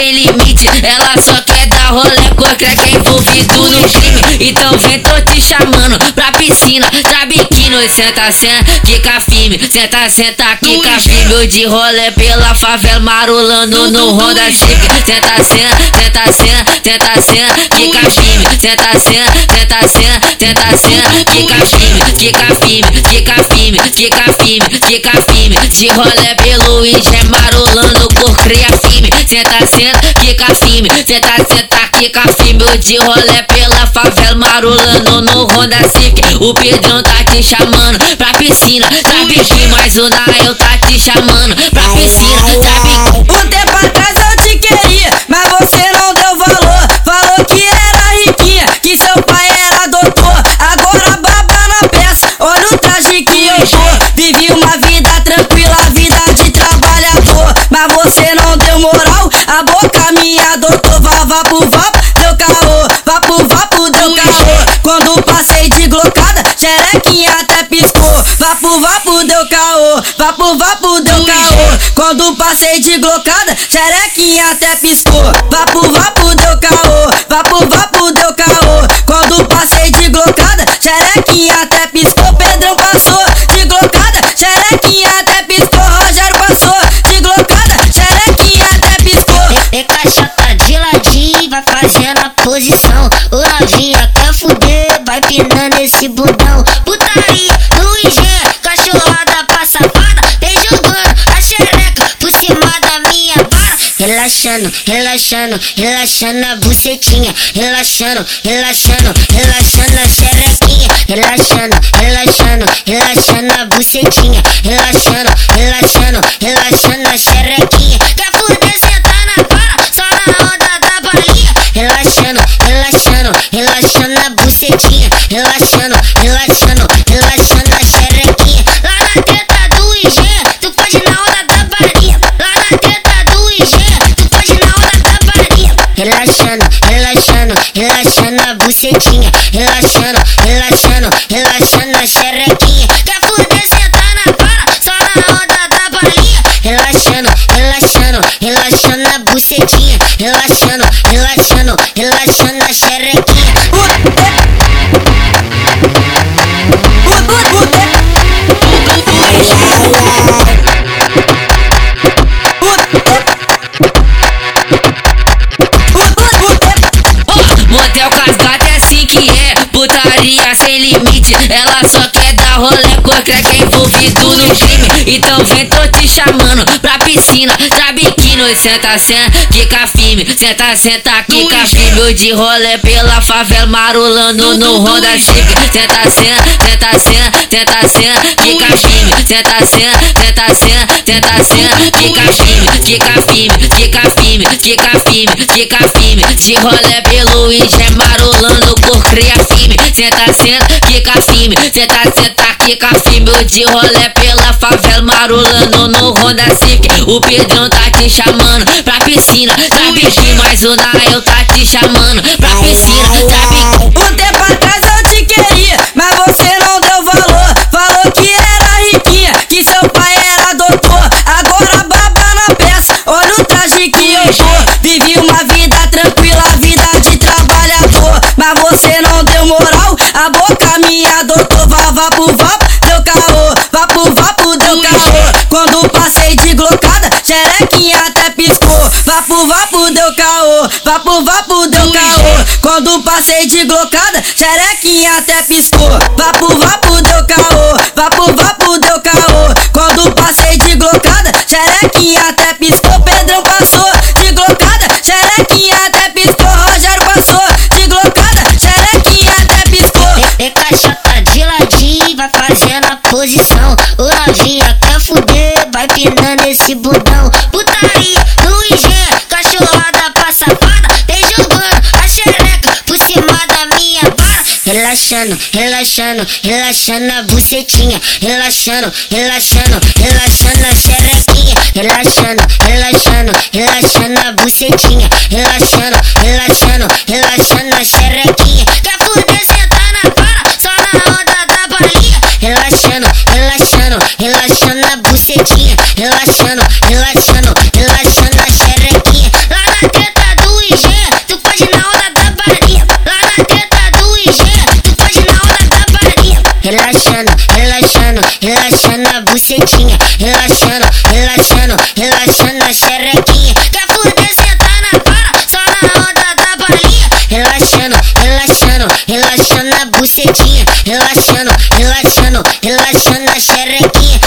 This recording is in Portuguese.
sem limite. Ela só quer dar rolê com crack envolvido no crime. Então vem, tô te chamando pra piscina, tá biquíni. Senta, senta, fica firme. Senta, senta, fica firme. Eu de rolê pela favela, marulando no Honda Civic. Senta, senta, senta, senta, senta, senta, fica firme. Senta, senta, senta, senta, senta, senta, fica firme, fica firme, fica firme, fica firme, fica firme. De rolê pelo Índia, marulando por cria firme. Senta, senta, fica firme. Senta, senta, fica firme. De rolê pela favela, marulando no Honda Civic. O Pedrão tá te chamando pra piscina. Sabe que mais o Nael tá te chamando pra piscina. Sabe Um boca minha doutor. Vá, vá pro vapo, deu caô. Vá pro vapo, deu caô. Quando passei de glocada, xerequinha até piscou. Vá pro vapo, deu caô. Vá pro vapo, deu caô. Quando passei de glocada, xerequinha até piscou. Vá pro vapo, deu caô. Vá pro vapo, deu caô. Quando passei fazendo a posição. O novinha quer fuder, vai pinando esse budão. Putaria no IG, cachorrada pra safada. Vem jogando a xereca por cima da minha vara. Relaxando, relaxando, relaxando a bucetinha. Relaxando, relaxando, relaxando a xerequinha. Relaxando, relaxando, relaxando a bucetinha. Relaxando, relaxando, a bucetinha. Relaxando, relaxando, relaxando a xerequinha. Lá na treta do IG, tu pode na onda da balinha. Lá na treta do IG, tu pode na onda da balinha. Relaxando, relaxando, relaxando a bucetinha. Relaxando, relaxando, relaxando a xerequinha. Quer fuder, senta na vara, só na onda da balinha. Relaxando, relaxando, relaxando a bucetinha. Relaxando, relaxando, relaxando a xerequinha. Então vem, tô te chamando pra piscina, tá biquíni. Senta, senta, fica firme. Senta, senta, fica firme. De rolê pela favela, marulando no Honda Civic. Senta, senta, senta, senta, senta, senta, fica firme. Senta, senta, senta, senta, senta, senta, fica firme, fica firme, fica firme, fica firme, fica firme. De rolê pelo Índia, marulando por cria firme. Senta, senta, fica firme. Senta, senta, fica. Eu de rolê pela favela, marulando no Honda Civic. O Pedrão tá te chamando pra piscina. Sabe que mais o Nael tá te chamando pra piscina. Quando passei de glocada, xerequinha até piscou. Vá pro vapo, deu caô. Vá pro vapo, deu caô. Quando passei de glocada, xerequinha até piscou. Pedrão passou de glocada, xerequinha até piscou. Rogério passou de glocada, xerequinha até piscou. Vem com a de ladinho, vai fazendo a posição. O novinha quer fuder, vai pinando esse budão. Putaria no IG, Relaxando, relaxando, relaxando a bucetinha. Relaxando, relaxando, relaxando a xerequinha. Relaxando, relaxando, relaxando a bucetinha. Relaxando, relaxando, relaxando a xerequinha. Quer fuder, senta na vara, só na onda da balinha. Relaxando, relaxando, relaxando a bucetinha. Relaxando, relaxando Relaxando, relaxando, relaxando a bucetinha. Relaxando, relaxando, relaxando na xerequinha. Quer fuder, senta na vara, só na onda da balinha. Relaxando, relaxando, relaxando a bucetinha. Relaxando, relaxando, relaxando na xerequinha.